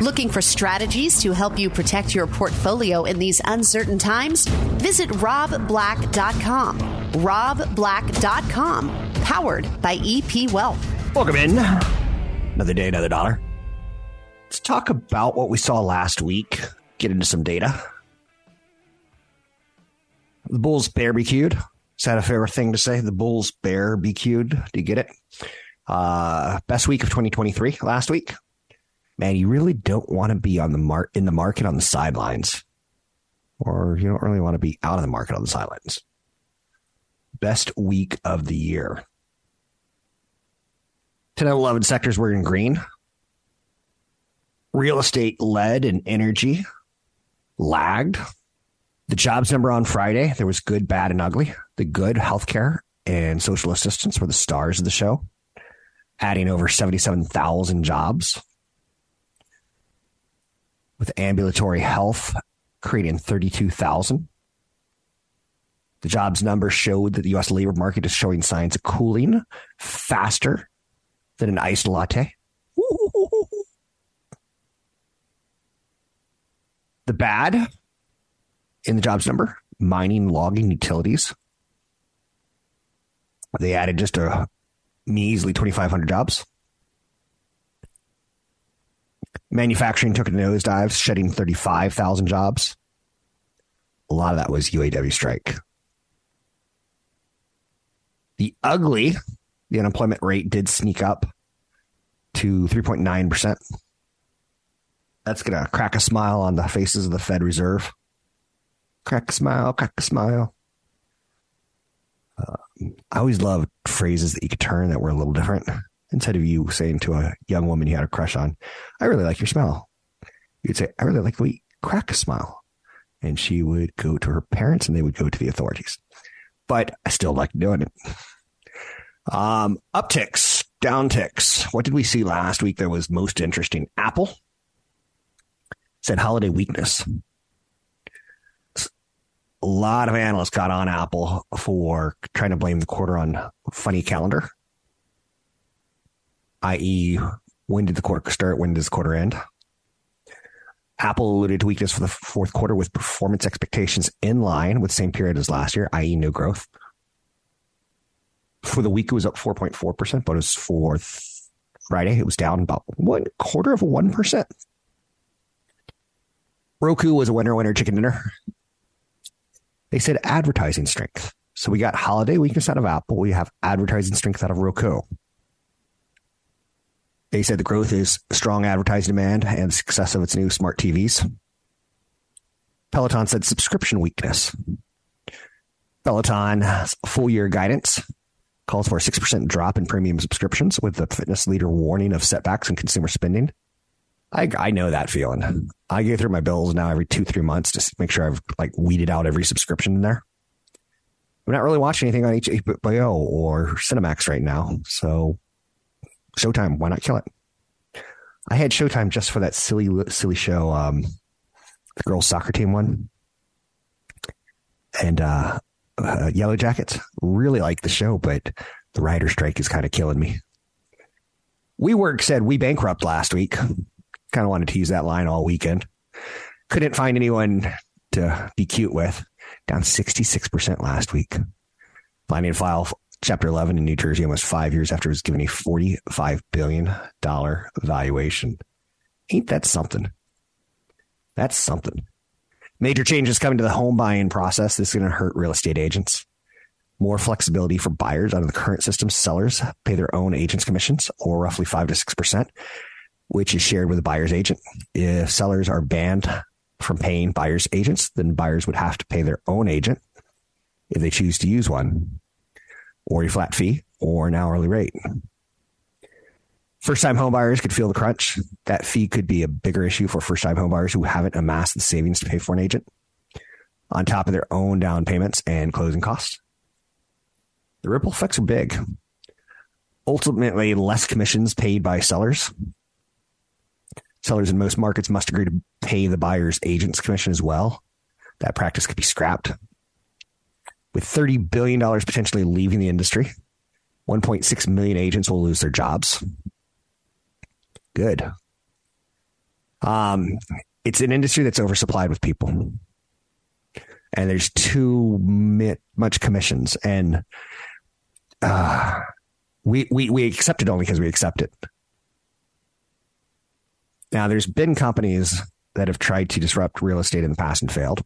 Looking for strategies to help you protect your portfolio in these uncertain times? Visit robblack.com. robblack.com, powered by EP Wealth. Welcome in. Another day, another dollar. Let's talk about what we saw last week. Get into some data. The Bulls barbecued. Is that a fair thing to say? The Bulls barbecued. Do you get it? Uh, best week of 2023 last week. Man, you really don't want to be on the mark in the market on the sidelines, or you don't really want to be out of the market on the sidelines. Best week of the year. 10 out of 11 sectors were in green. Real estate led and energy lagged. The jobs number on Friday, there was good, bad, and ugly. The good, healthcare and social assistance were the stars of the show, adding over 77,000 jobs. With ambulatory health creating 32,000. The jobs number showed that the U.S. labor market is showing signs of cooling faster than an iced latte. The bad in the jobs number mining, logging, utilities. They added just a measly 2,500 jobs. Manufacturing took a nosedive, shedding 35,000 jobs. A lot of that was UAW strike. The ugly, the unemployment rate did sneak up to 3.9%. That's going to crack a smile on the faces of the Fed Reserve. Crack a smile, crack a smile. Uh, I always loved phrases that you could turn that were a little different. Instead of you saying to a young woman you had a crush on, I really like your smile. You'd say, I really like the way you crack a smile. And she would go to her parents and they would go to the authorities. But I still like doing it. Um, upticks, downticks. What did we see last week that was most interesting? Apple said holiday weakness. A lot of analysts got on Apple for trying to blame the quarter on funny calendar, i.e., when did the quarter start? When does the quarter end? Apple alluded to weakness for the fourth quarter with performance expectations in line with same period as last year, i.e., no growth. For the week, it was up 4.4%, but it was for Friday, it was down about one quarter of 1%. Roku was a winner, winner, chicken dinner. They said advertising strength. So we got holiday weakness out of Apple. We have advertising strength out of Roku. They said the growth is strong advertising demand and success of its new smart TVs. Peloton said subscription weakness. Peloton full year guidance calls for a 6% drop in premium subscriptions with the fitness leader warning of setbacks in consumer spending. I, I know that feeling. I go through my bills now every two, three months to make sure I've like weeded out every subscription in there. I'm not really watching anything on HBO or Cinemax right now. So Showtime, why not kill it? I had Showtime just for that silly, silly show, um, the girls soccer team one. And, uh, uh, Yellowjackets. Really like the show, but the writer strike is kind of killing me. WeWork said we bankrupt last week. Kind of wanted to use that line all weekend. Couldn't find anyone to be cute with. Down 66% last week. To file Chapter 11 in New Jersey almost five years after it was given a $45 billion valuation. Ain't that something? That's something. Major changes coming to the home buying process. This is going to hurt real estate agents. More flexibility for buyers under the current system. Sellers pay their own agents' commissions, or roughly 5 to 6%, which is shared with the buyer's agent. If sellers are banned from paying buyer's agents, then buyers would have to pay their own agent if they choose to use one or a flat fee or an hourly rate. First time homebuyers could feel the crunch. That fee could be a bigger issue for first time homebuyers who haven't amassed the savings to pay for an agent on top of their own down payments and closing costs. The ripple effects are big. Ultimately, less commissions paid by sellers. Sellers in most markets must agree to pay the buyer's agent's commission as well. That practice could be scrapped with $30 billion potentially leaving the industry, 1.6 million agents will lose their jobs. Good. Um, it's an industry that's oversupplied with people, and there's too much commissions, and uh, we we we accept it only because we accept it. Now, there's been companies that have tried to disrupt real estate in the past and failed.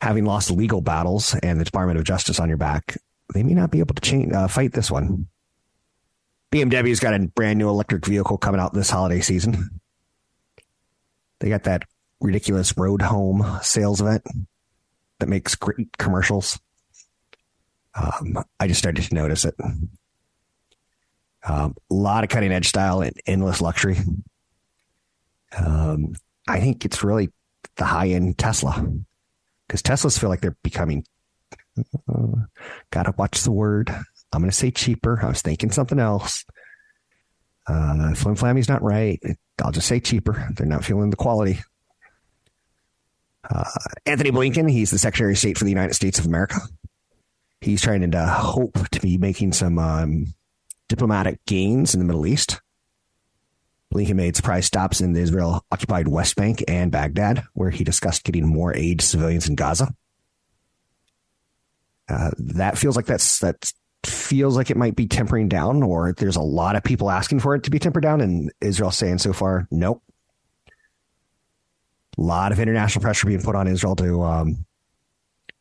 Having lost legal battles and the Department of Justice on your back, they may not be able to change, uh, fight this one. BMW's got a brand new electric vehicle coming out this holiday season. They got that ridiculous road home sales event that makes great commercials. Um, I just started to notice it. Um, a lot of cutting edge style and endless luxury. Um, I think it's really the high end Tesla because Teslas feel like they're becoming. Uh, gotta watch the word. I'm going to say cheaper. I was thinking something else. Uh, Flim Flammy's not right. I'll just say cheaper. They're not feeling the quality. Uh, Antony Blinken, he's the Secretary of State for the United States of America. He's trying to hope to be making some um, diplomatic gains in the Middle East. Blinken made surprise stops in the Israel occupied West Bank and Baghdad, where he discussed getting more aid to civilians in Gaza. Uh, that feels like that's that feels like it might be tempering down, or there's a lot of people asking for it to be tempered down, and Israel saying so far, nope. A lot of international pressure being put on Israel to um,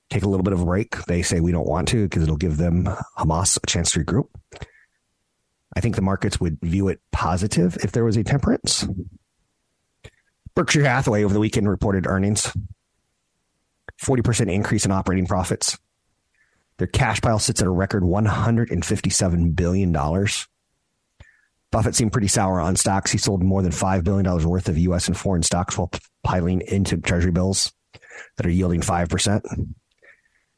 take a little bit of a break. They say we don't want to because it'll give them Hamas a chance to regroup. I think the markets would view it positive if there was a temperance. Berkshire Hathaway over the weekend reported earnings 40% increase in operating profits. Their cash pile sits at a record $157 billion. Buffett seemed pretty sour on stocks. He sold more than $5 billion worth of U.S. and foreign stocks while piling into treasury bills that are yielding 5%.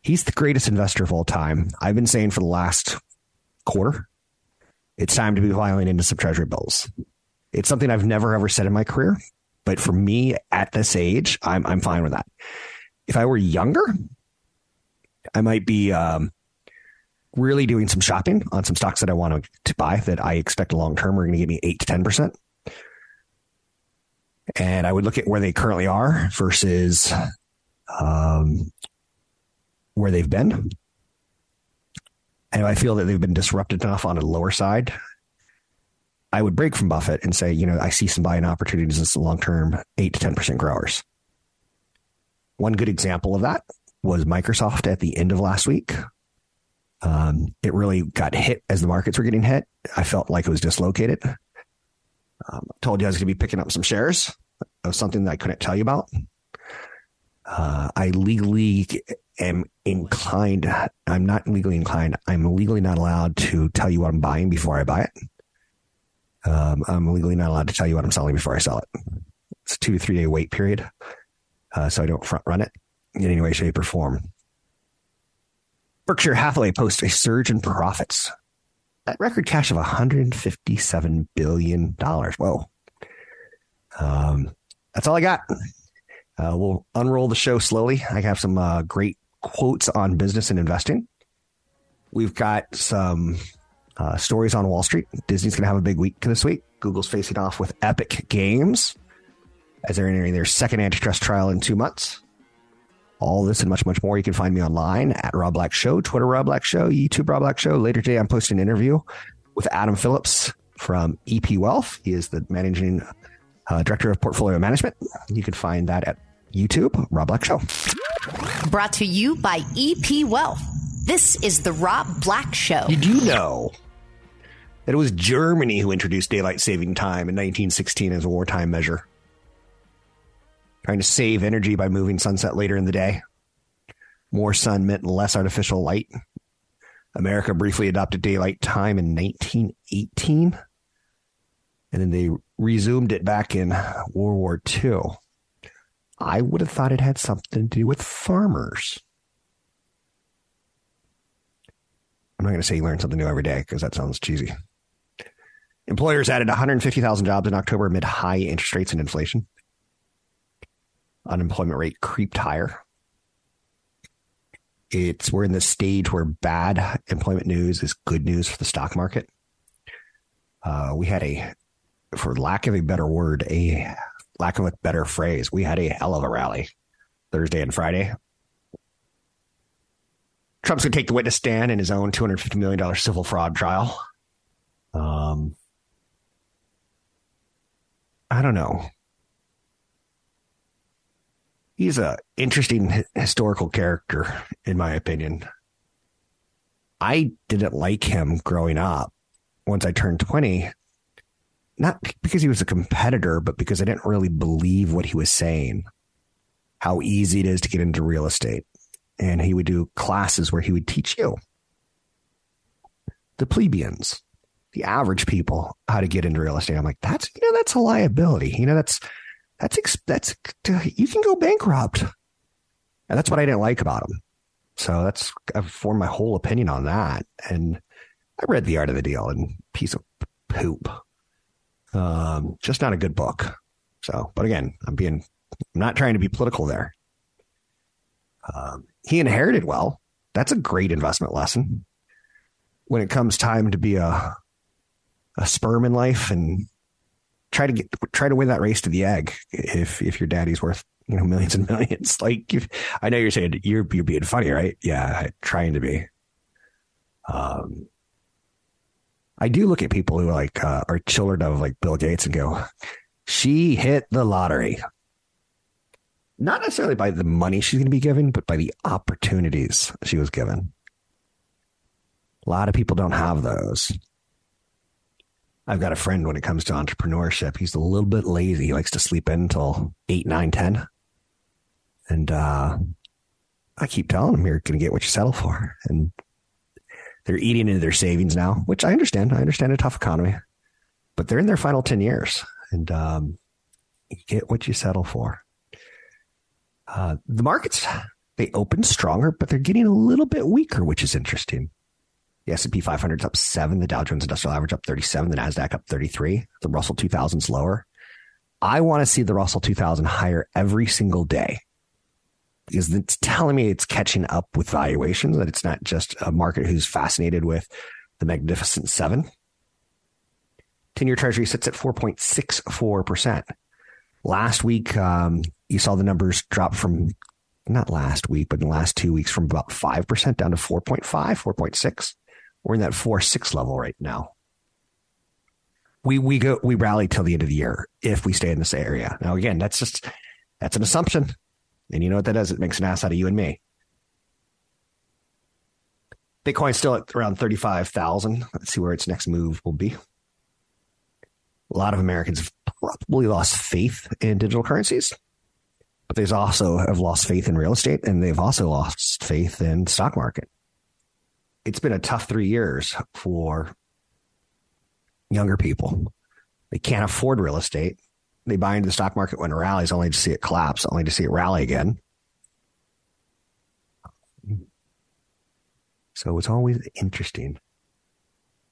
He's the greatest investor of all time. I've been saying for the last quarter it's time to be filing into some treasury bills. It's something I've never ever said in my career, but for me at this age, I'm I'm fine with that. If I were younger, I might be um, really doing some shopping on some stocks that I want to, buy that I expect long term are going to give me eight to ten percent. And I would look at where they currently are versus um, where they've been and I feel that they've been disrupted enough on a lower side, I would break from Buffett and say, you know, I see some buying opportunities as long term eight to ten percent growers. One good example of that was Microsoft at the end of last week. Um, it really got hit as the markets were getting hit. I felt like it was dislocated. Um, told you I was going to be picking up some shares of something that I couldn't tell you about. Uh, I legally am inclined. I'm not legally inclined. I'm legally not allowed to tell you what I'm buying before I buy it. Um, I'm legally not allowed to tell you what I'm selling before I sell it. It's a two to three day wait period, uh, so I don't front run it in any way, shape, or form. Berkshire Hathaway posts a surge in profits. That record cash of 157 billion dollars. Whoa. Um, that's all I got. Uh, we'll unroll the show slowly. I have some uh, great quotes on business and investing. We've got some uh, stories on Wall Street. Disney's going to have a big week this week. Google's facing off with Epic Games as they're entering their second antitrust trial in two months. All this and much, much more. You can find me online at Rob Black Show, Twitter Rob Black Show, YouTube Rob Black Show. Later today, I'm posting an interview with Adam Phillips from EP Wealth. He is the managing uh, director of portfolio management. You can find that at YouTube, Rob Black Show. Brought to you by EP Wealth. This is the Rob Black Show. Did you know that it was Germany who introduced daylight saving time in 1916 as a wartime measure? Trying to save energy by moving sunset later in the day. More sun meant less artificial light. America briefly adopted daylight time in 1918, and then they resumed it back in World War II. I would have thought it had something to do with farmers. I'm not going to say you learn something new every day because that sounds cheesy. Employers added 150,000 jobs in October amid high interest rates and inflation. Unemployment rate creeped higher. It's we're in the stage where bad employment news is good news for the stock market. Uh, we had a, for lack of a better word, a lack of a better phrase, we had a hell of a rally Thursday and Friday. Trump's going to take the witness stand in his own $250 million civil fraud trial. Um, I don't know. He's a interesting historical character, in my opinion. I didn't like him growing up. Once I turned 20, not because he was a competitor, but because I didn't really believe what he was saying, how easy it is to get into real estate. And he would do classes where he would teach you, the plebeians, the average people, how to get into real estate. I'm like, that's, you know, that's a liability. You know, that's, that's, that's, you can go bankrupt. And that's what I didn't like about him. So that's, I've formed my whole opinion on that. And I read The Art of the Deal and piece of poop. Um, just not a good book. So, but again, I'm being, I'm not trying to be political there. Um, he inherited well. That's a great investment lesson. When it comes time to be a a sperm in life and try to get try to win that race to the egg if if your daddy's worth you know millions and millions like i know you're saying you're you're being funny right yeah trying to be um I do look at people who like uh, are children of like Bill Gates and go, she hit the lottery. Not necessarily by the money she's going to be given, but by the opportunities she was given. A lot of people don't have those. I've got a friend when it comes to entrepreneurship. He's a little bit lazy. He likes to sleep in until eight, nine, ten. And uh, I keep telling him you're going to get what you settle for. And they're eating into their savings now, which I understand. I understand a tough economy, but they're in their final 10 years and um, you get what you settle for. Uh, the markets, they open stronger, but they're getting a little bit weaker, which is interesting. The S&P 500 is up seven. The Dow Jones Industrial Average up 37. The NASDAQ up 33. The Russell 2000 is lower. I want to see the Russell 2000 higher every single day because it's telling me it's catching up with valuations, that it's not just a market who's fascinated with the magnificent seven. 10 year treasury sits at 4.64%. Last week, um, you saw the numbers drop from not last week, but in the last two weeks from about 5% down to 4.5, 4.6. We're in that 4 6 level right now. We, we go, we rally till the end of the year if we stay in this area. Now, again, that's just, that's an assumption. And you know what that does? It makes an ass out of you and me. Bitcoin's still at around 35,000. Let's see where its next move will be. A lot of Americans have probably lost faith in digital currencies, but they also have lost faith in real estate and they've also lost faith in stock market. It's been a tough three years for younger people. They can't afford real estate they buy into the stock market when it rallies only to see it collapse, only to see it rally again. So it's always interesting.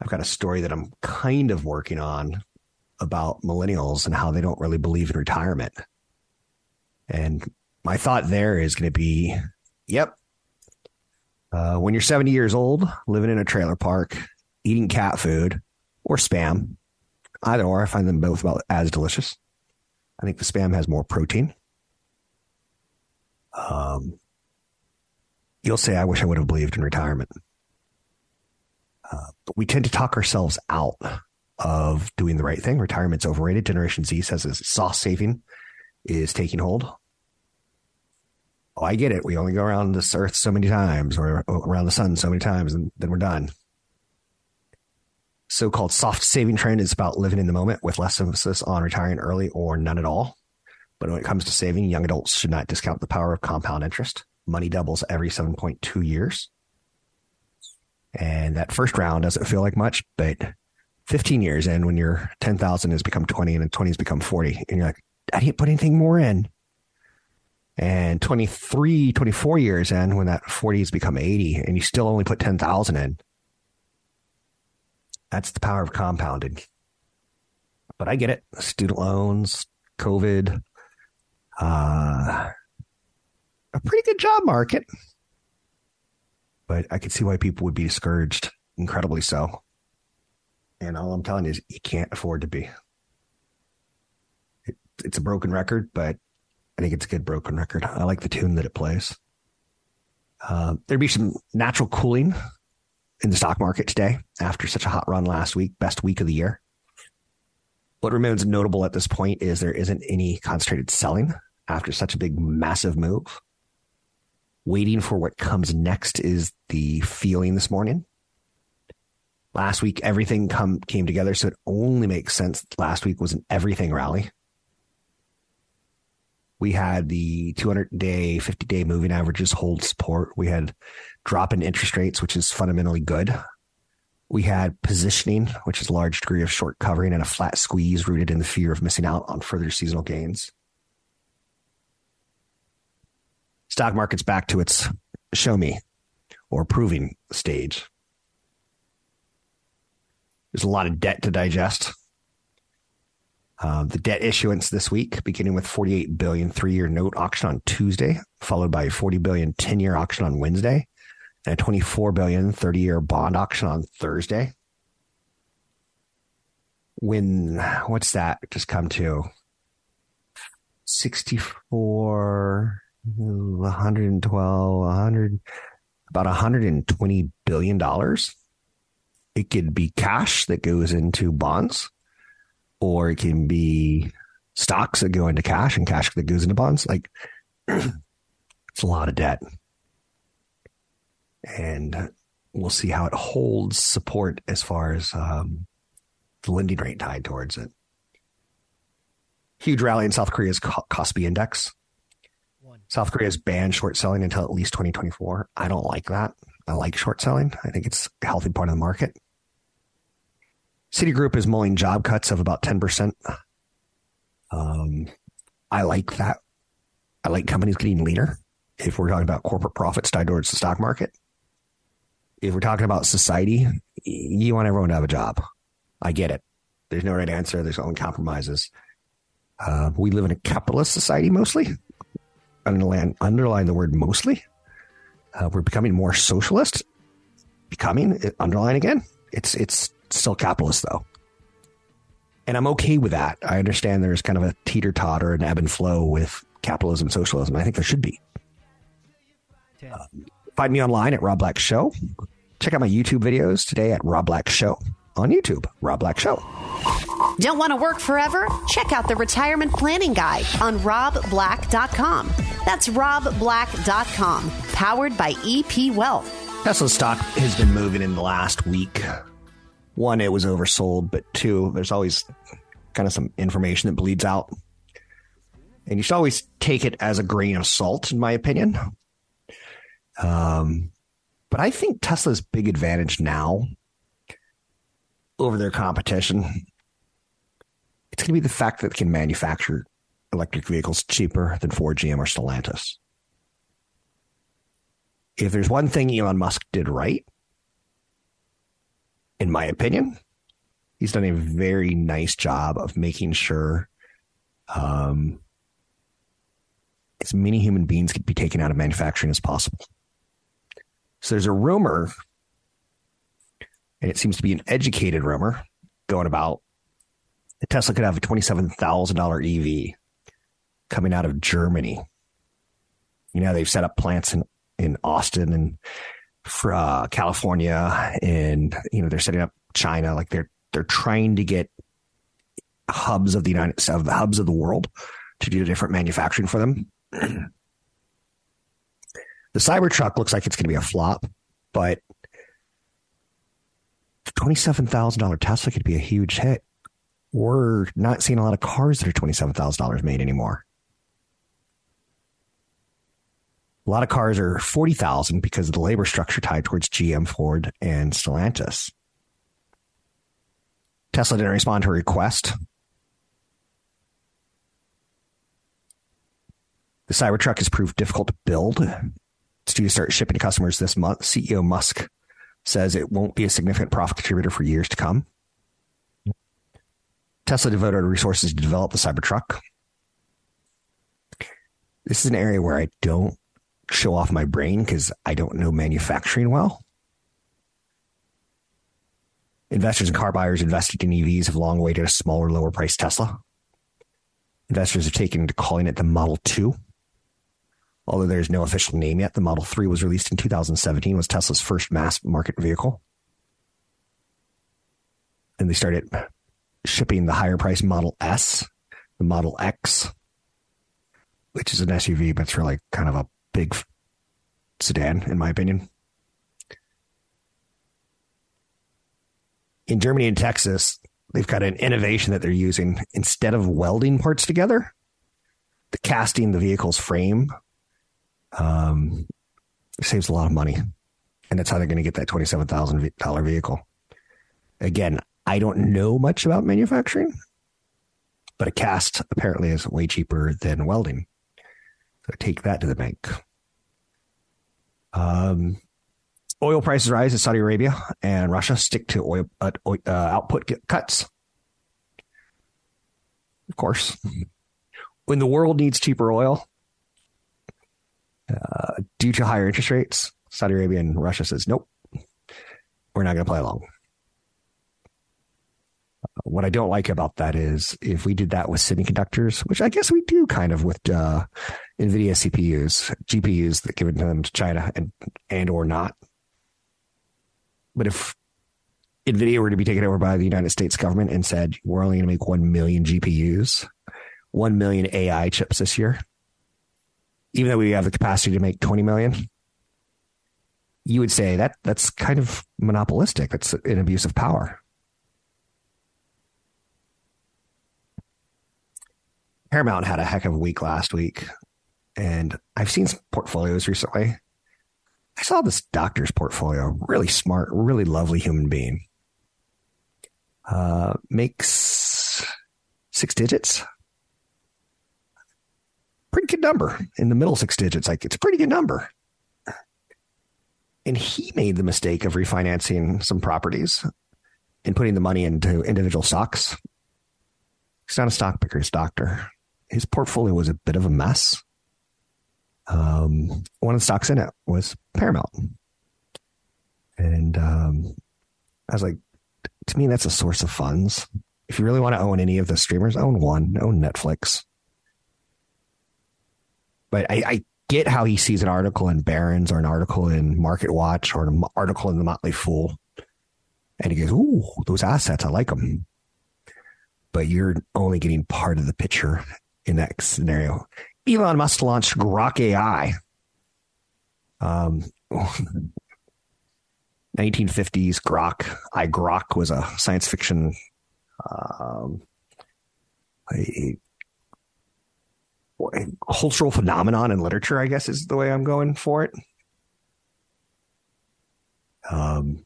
I've got a story that I'm kind of working on about millennials and how they don't really believe in retirement. And my thought there is going to be yep. Uh, when you're 70 years old, living in a trailer park, eating cat food or spam, either or, I find them both about as delicious. I think the spam has more protein. Um, you'll say, I wish I would have believed in retirement. Uh, but we tend to talk ourselves out of doing the right thing. Retirement's overrated. Generation Z says this soft saving is taking hold. Oh, I get it. We only go around this earth so many times or around the sun so many times and then we're done so called soft saving trend is about living in the moment with less emphasis on retiring early or none at all. But when it comes to saving, young adults should not discount the power of compound interest. Money doubles every 7.2 years. And that first round doesn't feel like much, but 15 years in, when your 10,000 has become 20 and then 20 has become 40, and you're like, I didn't put anything more in. And 23, 24 years in, when that 40 has become 80 and you still only put 10,000 in, that's the power of compounding. But I get it. Student loans, COVID, uh, a pretty good job market. But I could see why people would be discouraged, incredibly so. And all I'm telling you is you can't afford to be. It, it's a broken record, but I think it's a good broken record. I like the tune that it plays. Uh, there'd be some natural cooling in the stock market today after such a hot run last week, best week of the year. What remains notable at this point is there isn't any concentrated selling after such a big, massive move. Waiting for what comes next is the feeling this morning. Last week, everything come came together, so it only makes sense. Last week was an everything rally. We had the 200 day, 50 day moving averages hold support. We had drop in interest rates, which is fundamentally good. We had positioning, which is a large degree of short covering and a flat squeeze rooted in the fear of missing out on further seasonal gains. Stock market's back to its show me or proving stage. There's a lot of debt to digest. Uh, the debt issuance this week, beginning with 48 billion three-year note auction on Tuesday, followed by a 40 billion 10-year auction on Wednesday, and a 24 billion 30-year bond auction on Thursday. When what's that just come to? 64 112 100 about 120 billion dollars it could be cash that goes into bonds, or it can be stocks that go into cash and cash that goes into bonds. Like it's a lot of debt. And we'll see how it holds support as far as um, the lending rate tied towards it. Huge rally in South Korea's Kospi index. South Korea has banned short selling until at least 2024. I don't like that. I like short selling. I think it's a healthy part of the market. Citigroup is mulling job cuts of about 10%. Um, I like that. I like companies getting leaner. If we're talking about corporate profits tied towards the stock market, if we're talking about society, you want everyone to have a job. I get it. There's no right answer. There's only compromises. Uh, we live in a capitalist society mostly. Underline, underline the word mostly. Uh, we're becoming more socialist. Becoming, underline again. It's it's still capitalist though. And I'm okay with that. I understand there's kind of a teeter totter and ebb and flow with capitalism, socialism. I think there should be. Uh, find me online at Rob Black Show. Check out my YouTube videos today at Rob Black Show on YouTube. Rob Black Show. Don't want to work forever? Check out the retirement planning guide on robblack.com. That's robblack.com, powered by EP Wealth. Tesla stock has been moving in the last week one, it was oversold, but two, there's always kind of some information that bleeds out. And you should always take it as a grain of salt, in my opinion. Um, but I think Tesla's big advantage now over their competition, it's going to be the fact that it can manufacture electric vehicles cheaper than Ford, GM, or Stellantis. If there's one thing Elon Musk did right, in my opinion. He's done a very nice job of making sure um, as many human beings could be taken out of manufacturing as possible. So there's a rumor, and it seems to be an educated rumor going about that Tesla could have a $27,000 EV coming out of Germany. You know, they've set up plants in, in Austin and for uh, California, and you know they're setting up China. Like they're they're trying to get hubs of the United of the hubs of the world to do different manufacturing for them. the Cybertruck looks like it's going to be a flop, but twenty-seven thousand dollar Tesla could be a huge hit. We're not seeing a lot of cars that are twenty-seven thousand dollars made anymore. A lot of cars are 40,000 because of the labor structure tied towards GM, Ford, and Stellantis. Tesla didn't respond to a request. The Cybertruck has proved difficult to build. It's due to start shipping to customers this month. CEO Musk says it won't be a significant profit contributor for years to come. Tesla devoted resources to develop the Cybertruck. This is an area where I don't show off my brain because I don't know manufacturing well. Investors and car buyers invested in EVs have long awaited a smaller, lower price Tesla. Investors have taken to calling it the Model 2. Although there's no official name yet, the Model 3 was released in 2017, was Tesla's first mass market vehicle. And they started shipping the higher price Model S, the Model X, which is an SUV, but it's really kind of a big sedan, in my opinion. In Germany and Texas, they've got an innovation that they're using. Instead of welding parts together, the casting the vehicle's frame um, saves a lot of money. And that's how they're going to get that $27,000 vehicle. Again, I don't know much about manufacturing, but a cast apparently is way cheaper than welding. So take that to the bank. Um, oil prices rise in Saudi Arabia and Russia stick to oil uh, uh, output cuts. Of course, when the world needs cheaper oil uh, due to higher interest rates, Saudi Arabia and Russia says, nope, we're not going to play along. What I don't like about that is if we did that with semiconductors, which I guess we do kind of with uh, NVIDIA CPUs, GPUs that given to them to China and and or not. But if NVIDIA were to be taken over by the United States government and said we're only going to make one million GPUs, one million AI chips this year, even though we have the capacity to make twenty million, you would say that that's kind of monopolistic. That's an abuse of power. Paramount had a heck of a week last week, and I've seen some portfolios recently. I saw this doctor's portfolio, really smart, really lovely human being. Uh, makes six digits. Pretty good number in the middle six digits. Like it's a pretty good number. And he made the mistake of refinancing some properties and putting the money into individual stocks. He's not a stock picker, he's a doctor his portfolio was a bit of a mess. Um, one of the stocks in it was Paramount. And um, I was like, to me, that's a source of funds. If you really want to own any of the streamers, own one, own Netflix. But I, I get how he sees an article in Barron's or an article in MarketWatch or an article in the Motley Fool. And he goes, Ooh, those assets, I like them. But you're only getting part of the picture in that scenario. Elon Musk launched Grok AI. Um, 1950s Grok. I Grok was a science fiction, um, a, a cultural phenomenon in literature. I guess is the way I'm going for it. Um,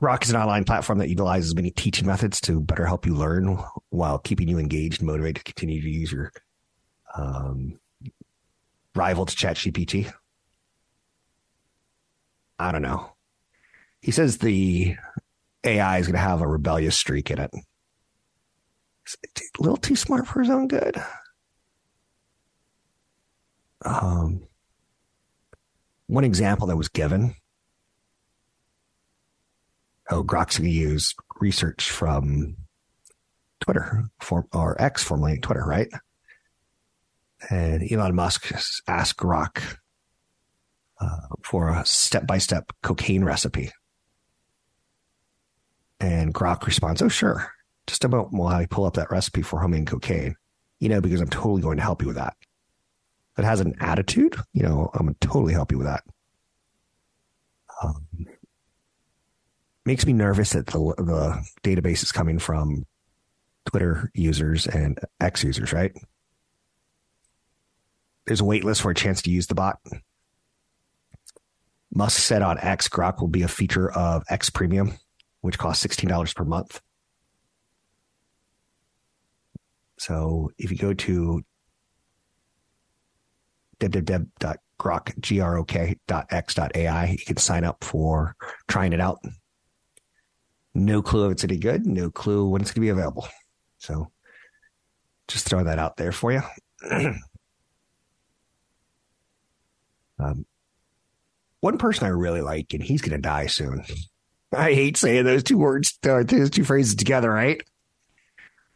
Grok is an online platform that utilizes many teaching methods to better help you learn while keeping you engaged and motivated to continue to use your um, rival to ChatGPT. I don't know. He says the AI is going to have a rebellious streak in it. a little too smart for his own good. Um, one example that was given oh, Grok's going to use research from Twitter or X, formerly Twitter, right? And Elon Musk asked Grok uh, for a step by step cocaine recipe. And Grok responds, Oh, sure. Just a moment while I pull up that recipe for homemade cocaine, you know, because I'm totally going to help you with that. It has an attitude, you know, I'm going to totally help you with that. Um, makes me nervous that the, the database is coming from Twitter users and X users, right? There's a wait list for a chance to use the bot. Musk said on X, Grok will be a feature of X Premium, which costs $16 per month. So if you go to www.grok.x.ai, you can sign up for trying it out no clue if it's any good. No clue when it's going to be available. So just throw that out there for you. um, one person I really like, and he's going to die soon. I hate saying those two words, uh, those two phrases together, right?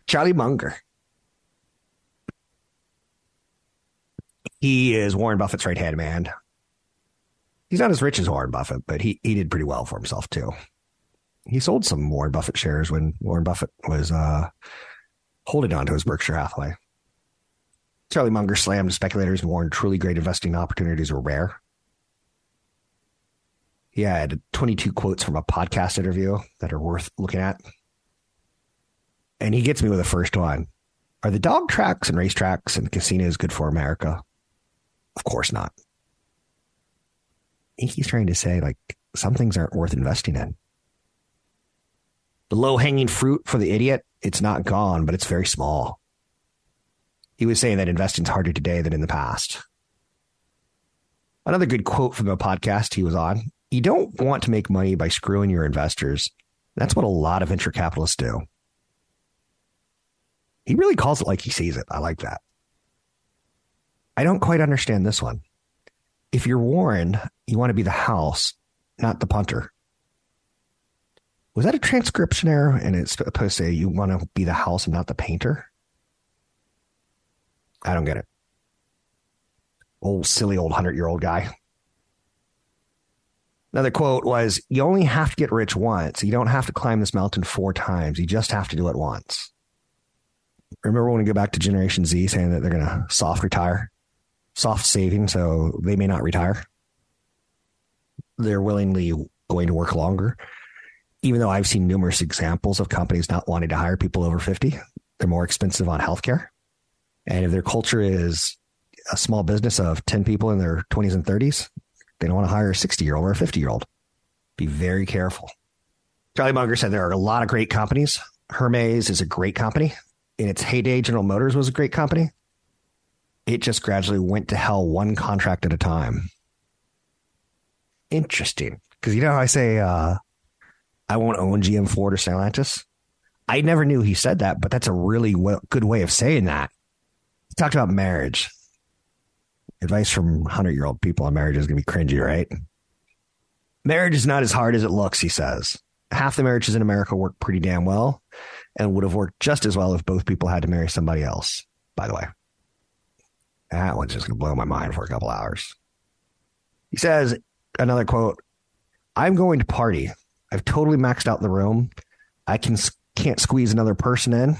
Charlie Munger. He is Warren Buffett's right hand man. He's not as rich as Warren Buffett, but he, he did pretty well for himself too. He sold some Warren Buffett shares when Warren Buffett was uh, holding on to his Berkshire Hathaway. Charlie Munger slammed speculators and warned truly great investing opportunities were rare. He had 22 quotes from a podcast interview that are worth looking at. And he gets me with the first one. Are the dog tracks and racetracks and casinos good for America? Of course not. I think he's trying to say, like, some things aren't worth investing in. The low hanging fruit for the idiot, it's not gone, but it's very small. He was saying that investing's harder today than in the past. Another good quote from a podcast he was on you don't want to make money by screwing your investors. That's what a lot of venture capitalists do. He really calls it like he sees it. I like that. I don't quite understand this one. If you're Warren, you want to be the house, not the punter. Was that a transcription error? And it's supposed to say you want to be the house and not the painter? I don't get it. Old silly old hundred year old guy. Another quote was, You only have to get rich once. You don't have to climb this mountain four times. You just have to do it once. Remember when we go back to Generation Z saying that they're going to soft retire, soft saving, so they may not retire? They're willingly going to work longer. Even though I've seen numerous examples of companies not wanting to hire people over 50, they're more expensive on healthcare. And if their culture is a small business of 10 people in their 20s and 30s, they don't want to hire a 60 year old or a 50 year old. Be very careful. Charlie Munger said there are a lot of great companies. Hermes is a great company. In its heyday, General Motors was a great company. It just gradually went to hell one contract at a time. Interesting. Because you know I say, uh, I won't own GM Ford or Stellantis? I never knew he said that, but that's a really good way of saying that. He talked about marriage advice from 100 year old people on marriage is going to be cringy, right? Marriage is not as hard as it looks, he says. Half the marriages in America work pretty damn well and would have worked just as well if both people had to marry somebody else, by the way. That one's just going to blow my mind for a couple hours. He says, another quote I'm going to party. I've totally maxed out the room. I can can't squeeze another person in.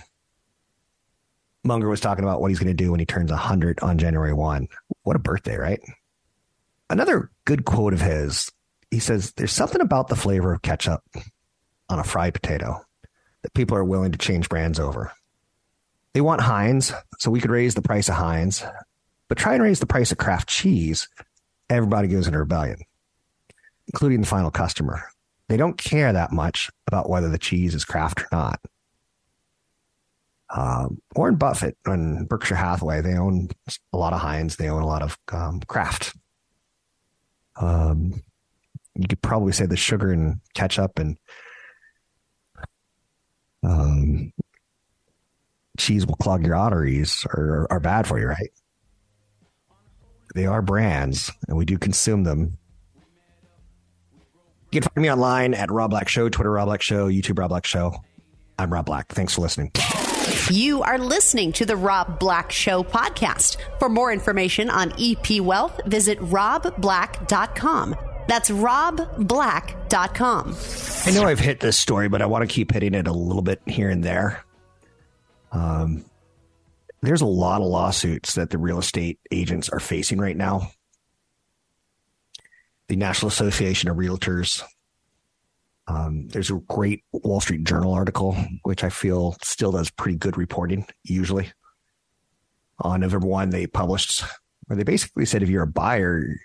Munger was talking about what he's going to do when he turns 100 on January 1. What a birthday, right? Another good quote of his he says, There's something about the flavor of ketchup on a fried potato that people are willing to change brands over. They want Heinz, so we could raise the price of Heinz, but try and raise the price of Kraft cheese. Everybody goes into rebellion, including the final customer. They don't care that much about whether the cheese is Kraft or not. Um, Warren Buffett and Berkshire Hathaway, they own a lot of Heinz. They own a lot of um, Kraft. Um, you could probably say the sugar and ketchup and um, cheese will clog your arteries or are bad for you, right? They are brands, and we do consume them. You can find me online at Rob Black Show, Twitter Rob Black Show, YouTube Rob Black Show. I'm Rob Black. Thanks for listening. You are listening to the Rob Black Show podcast. For more information on EP Wealth, visit robblack.com. That's robblack.com. I know I've hit this story, but I want to keep hitting it a little bit here and there. Um, there's a lot of lawsuits that the real estate agents are facing right now. The National Association of Realtors um, there's a great Wall Street Journal article, which I feel still does pretty good reporting, usually. On November 1, they published where they basically said if you're a buyer,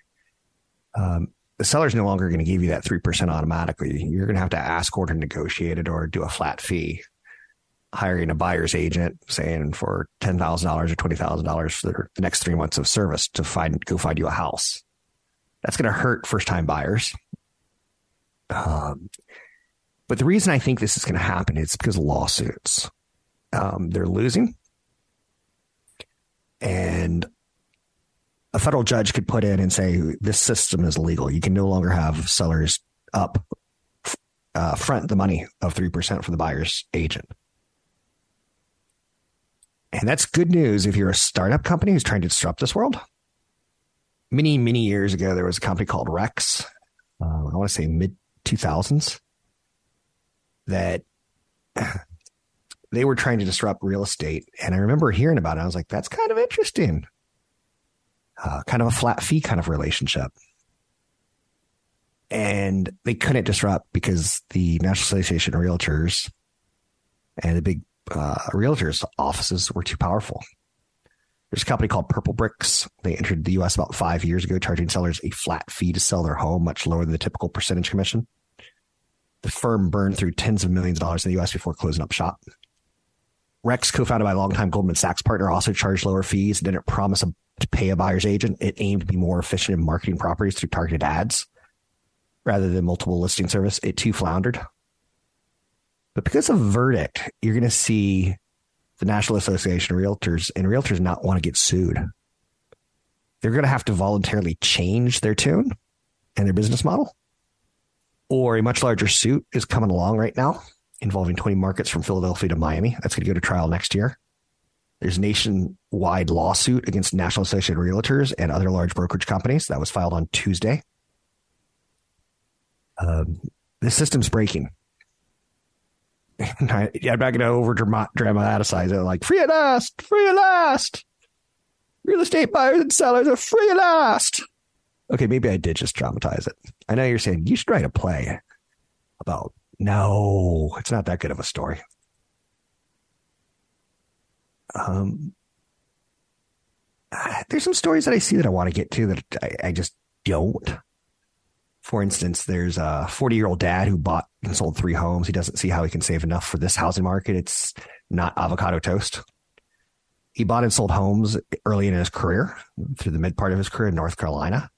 um, the seller's no longer going to give you that 3% automatically. You're going to have to ask or to negotiate it or do a flat fee. Hiring a buyer's agent, saying for $10,000 or $20,000 for the next three months of service to find, go find you a house. That's going to hurt first time buyers. Um, but the reason I think this is going to happen is because of lawsuits. Um, they're losing. And a federal judge could put in and say, this system is illegal. You can no longer have sellers up uh, front the money of 3% for the buyer's agent. And that's good news if you're a startup company who's trying to disrupt this world. Many, many years ago, there was a company called Rex. Uh, I want to say mid 2000s that they were trying to disrupt real estate. And I remember hearing about it. I was like, that's kind of interesting. Uh, kind of a flat fee kind of relationship. And they couldn't disrupt because the National Association of Realtors and the big uh, realtors offices were too powerful. There's a company called Purple Bricks. They entered the U.S. about five years ago, charging sellers a flat fee to sell their home, much lower than the typical percentage commission. The firm burned through tens of millions of dollars in the U.S. before closing up shop. Rex, co-founded by a longtime Goldman Sachs partner, also charged lower fees. Didn't promise to pay a buyer's agent. It aimed to be more efficient in marketing properties through targeted ads rather than multiple listing service. It too floundered. But because of verdict, you're going to see the National Association of Realtors and realtors not want to get sued. They're going to have to voluntarily change their tune and their business model. Or a much larger suit is coming along right now involving 20 markets from Philadelphia to Miami. That's going to go to trial next year. There's a nationwide lawsuit against National Association of Realtors and other large brokerage companies that was filed on Tuesday. Um, the system's breaking. I'm not going to over dramatize it like free at last, free at last. Real estate buyers and sellers are free at last. Okay, maybe I did just dramatize it. I know you're saying you should write a play about no, it's not that good of a story. Um, there's some stories that I see that I want to get to that I, I just don't. For instance, there's a 40 year old dad who bought and sold three homes. He doesn't see how he can save enough for this housing market. It's not avocado toast. He bought and sold homes early in his career, through the mid part of his career in North Carolina.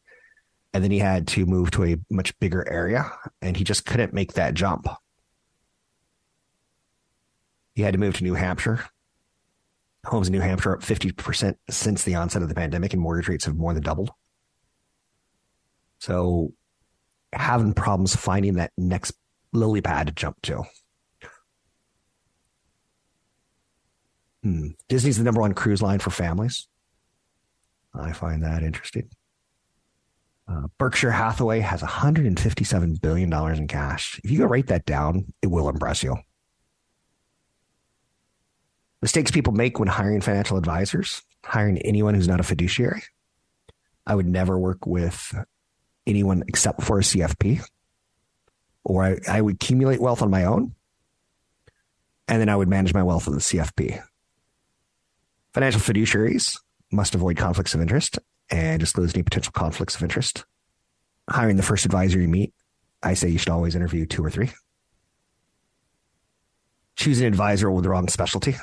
And then he had to move to a much bigger area and he just couldn't make that jump. He had to move to New Hampshire. Homes in New Hampshire up 50% since the onset of the pandemic and mortgage rates have more than doubled. So having problems finding that next lily pad to jump to. Hmm. Disney's the number one cruise line for families. I find that interesting. Uh, Berkshire Hathaway has $157 billion in cash. If you go write that down, it will impress you. Mistakes people make when hiring financial advisors, hiring anyone who's not a fiduciary. I would never work with anyone except for a CFP, or I, I would accumulate wealth on my own, and then I would manage my wealth with the CFP. Financial fiduciaries must avoid conflicts of interest and disclose any potential conflicts of interest. Hiring the first advisor you meet, I say you should always interview two or three. Choose an advisor with the wrong specialty.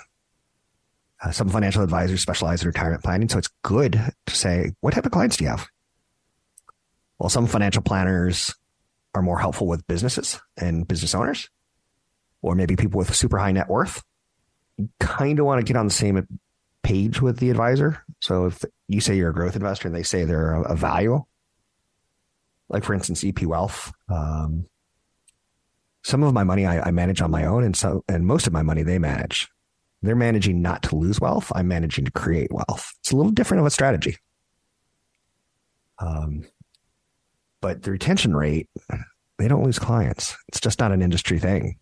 Uh, some financial advisors specialize in retirement planning, so it's good to say, what type of clients do you have? Well, some financial planners are more helpful with businesses and business owners, or maybe people with super high net worth. You kind of want to get on the same page with the advisor. So if you say you're a growth investor and they say they're a, value, like for instance, EP Wealth, um, some of my money I, I, manage on my own, and so and most of my money they manage. They're managing not to lose wealth. I'm managing to create wealth. It's a little different of a strategy. Um, but the retention rate, they don't lose clients. It's just not an industry thing.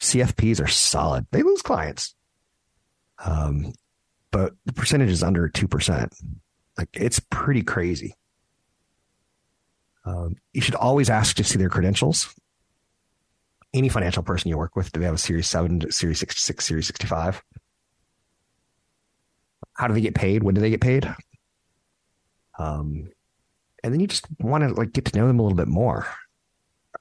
CFPs are solid. They lose clients. Um, but the percentage is under 2%. Like it's pretty crazy. Um, you should always ask to see their credentials. Any financial person you work with, do they have a Series 7, Series 66, Series 65? How do they get paid? When do they get paid? Um, and then you just want to like get to know them a little bit more.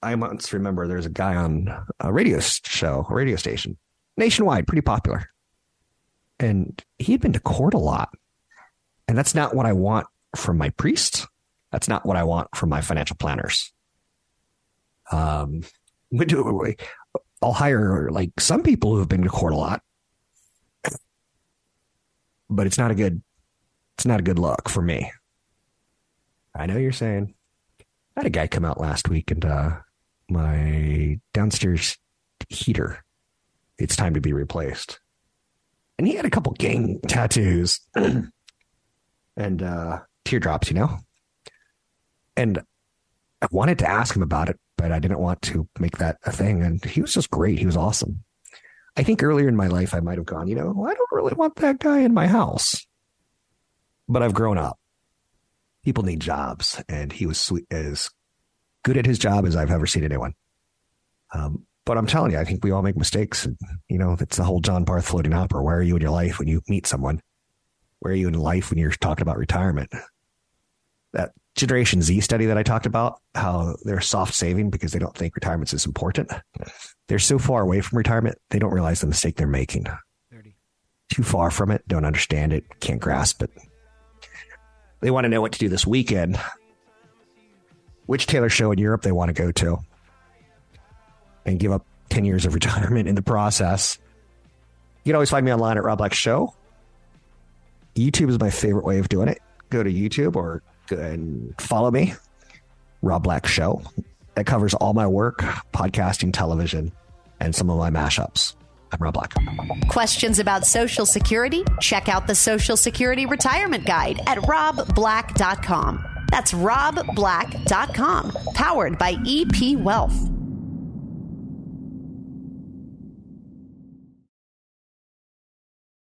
I once remember there's a guy on a radio show, a radio station, nationwide, pretty popular, and he had been to court a lot, and that's not what I want from my priests. That's not what I want from my financial planners. Um, we do. I'll hire like some people who have been to court a lot, but it's not a good, it's not a good look for me. I know you're saying. I had a guy come out last week and uh, my downstairs heater, it's time to be replaced. and he had a couple gang tattoos and uh, teardrops, you know. And I wanted to ask him about it, but I didn't want to make that a thing. And he was just great. He was awesome. I think earlier in my life, I might have gone, you know, I don't really want that guy in my house. But I've grown up. People need jobs, and he was sweet, as good at his job as I've ever seen anyone. Um, but I'm telling you, I think we all make mistakes. And, you know, it's the whole John Barth floating opera. Where are you in your life when you meet someone? Where are you in life when you're talking about retirement? That Generation Z study that I talked about, how they're soft saving because they don't think retirement's is important. They're so far away from retirement, they don't realize the mistake they're making. 30. Too far from it, don't understand it, can't grasp it. They want to know what to do this weekend, which Taylor show in Europe they want to go to, and give up 10 years of retirement in the process. You can always find me online at Rob Black Show. YouTube is my favorite way of doing it. Go to YouTube or and follow me, Rob Black Show. That covers all my work, podcasting, television, and some of my mashups. I'm Rob Black. Questions about Social Security? Check out the Social Security Retirement Guide at robblack.com. That's robblack.com, powered by EP Wealth.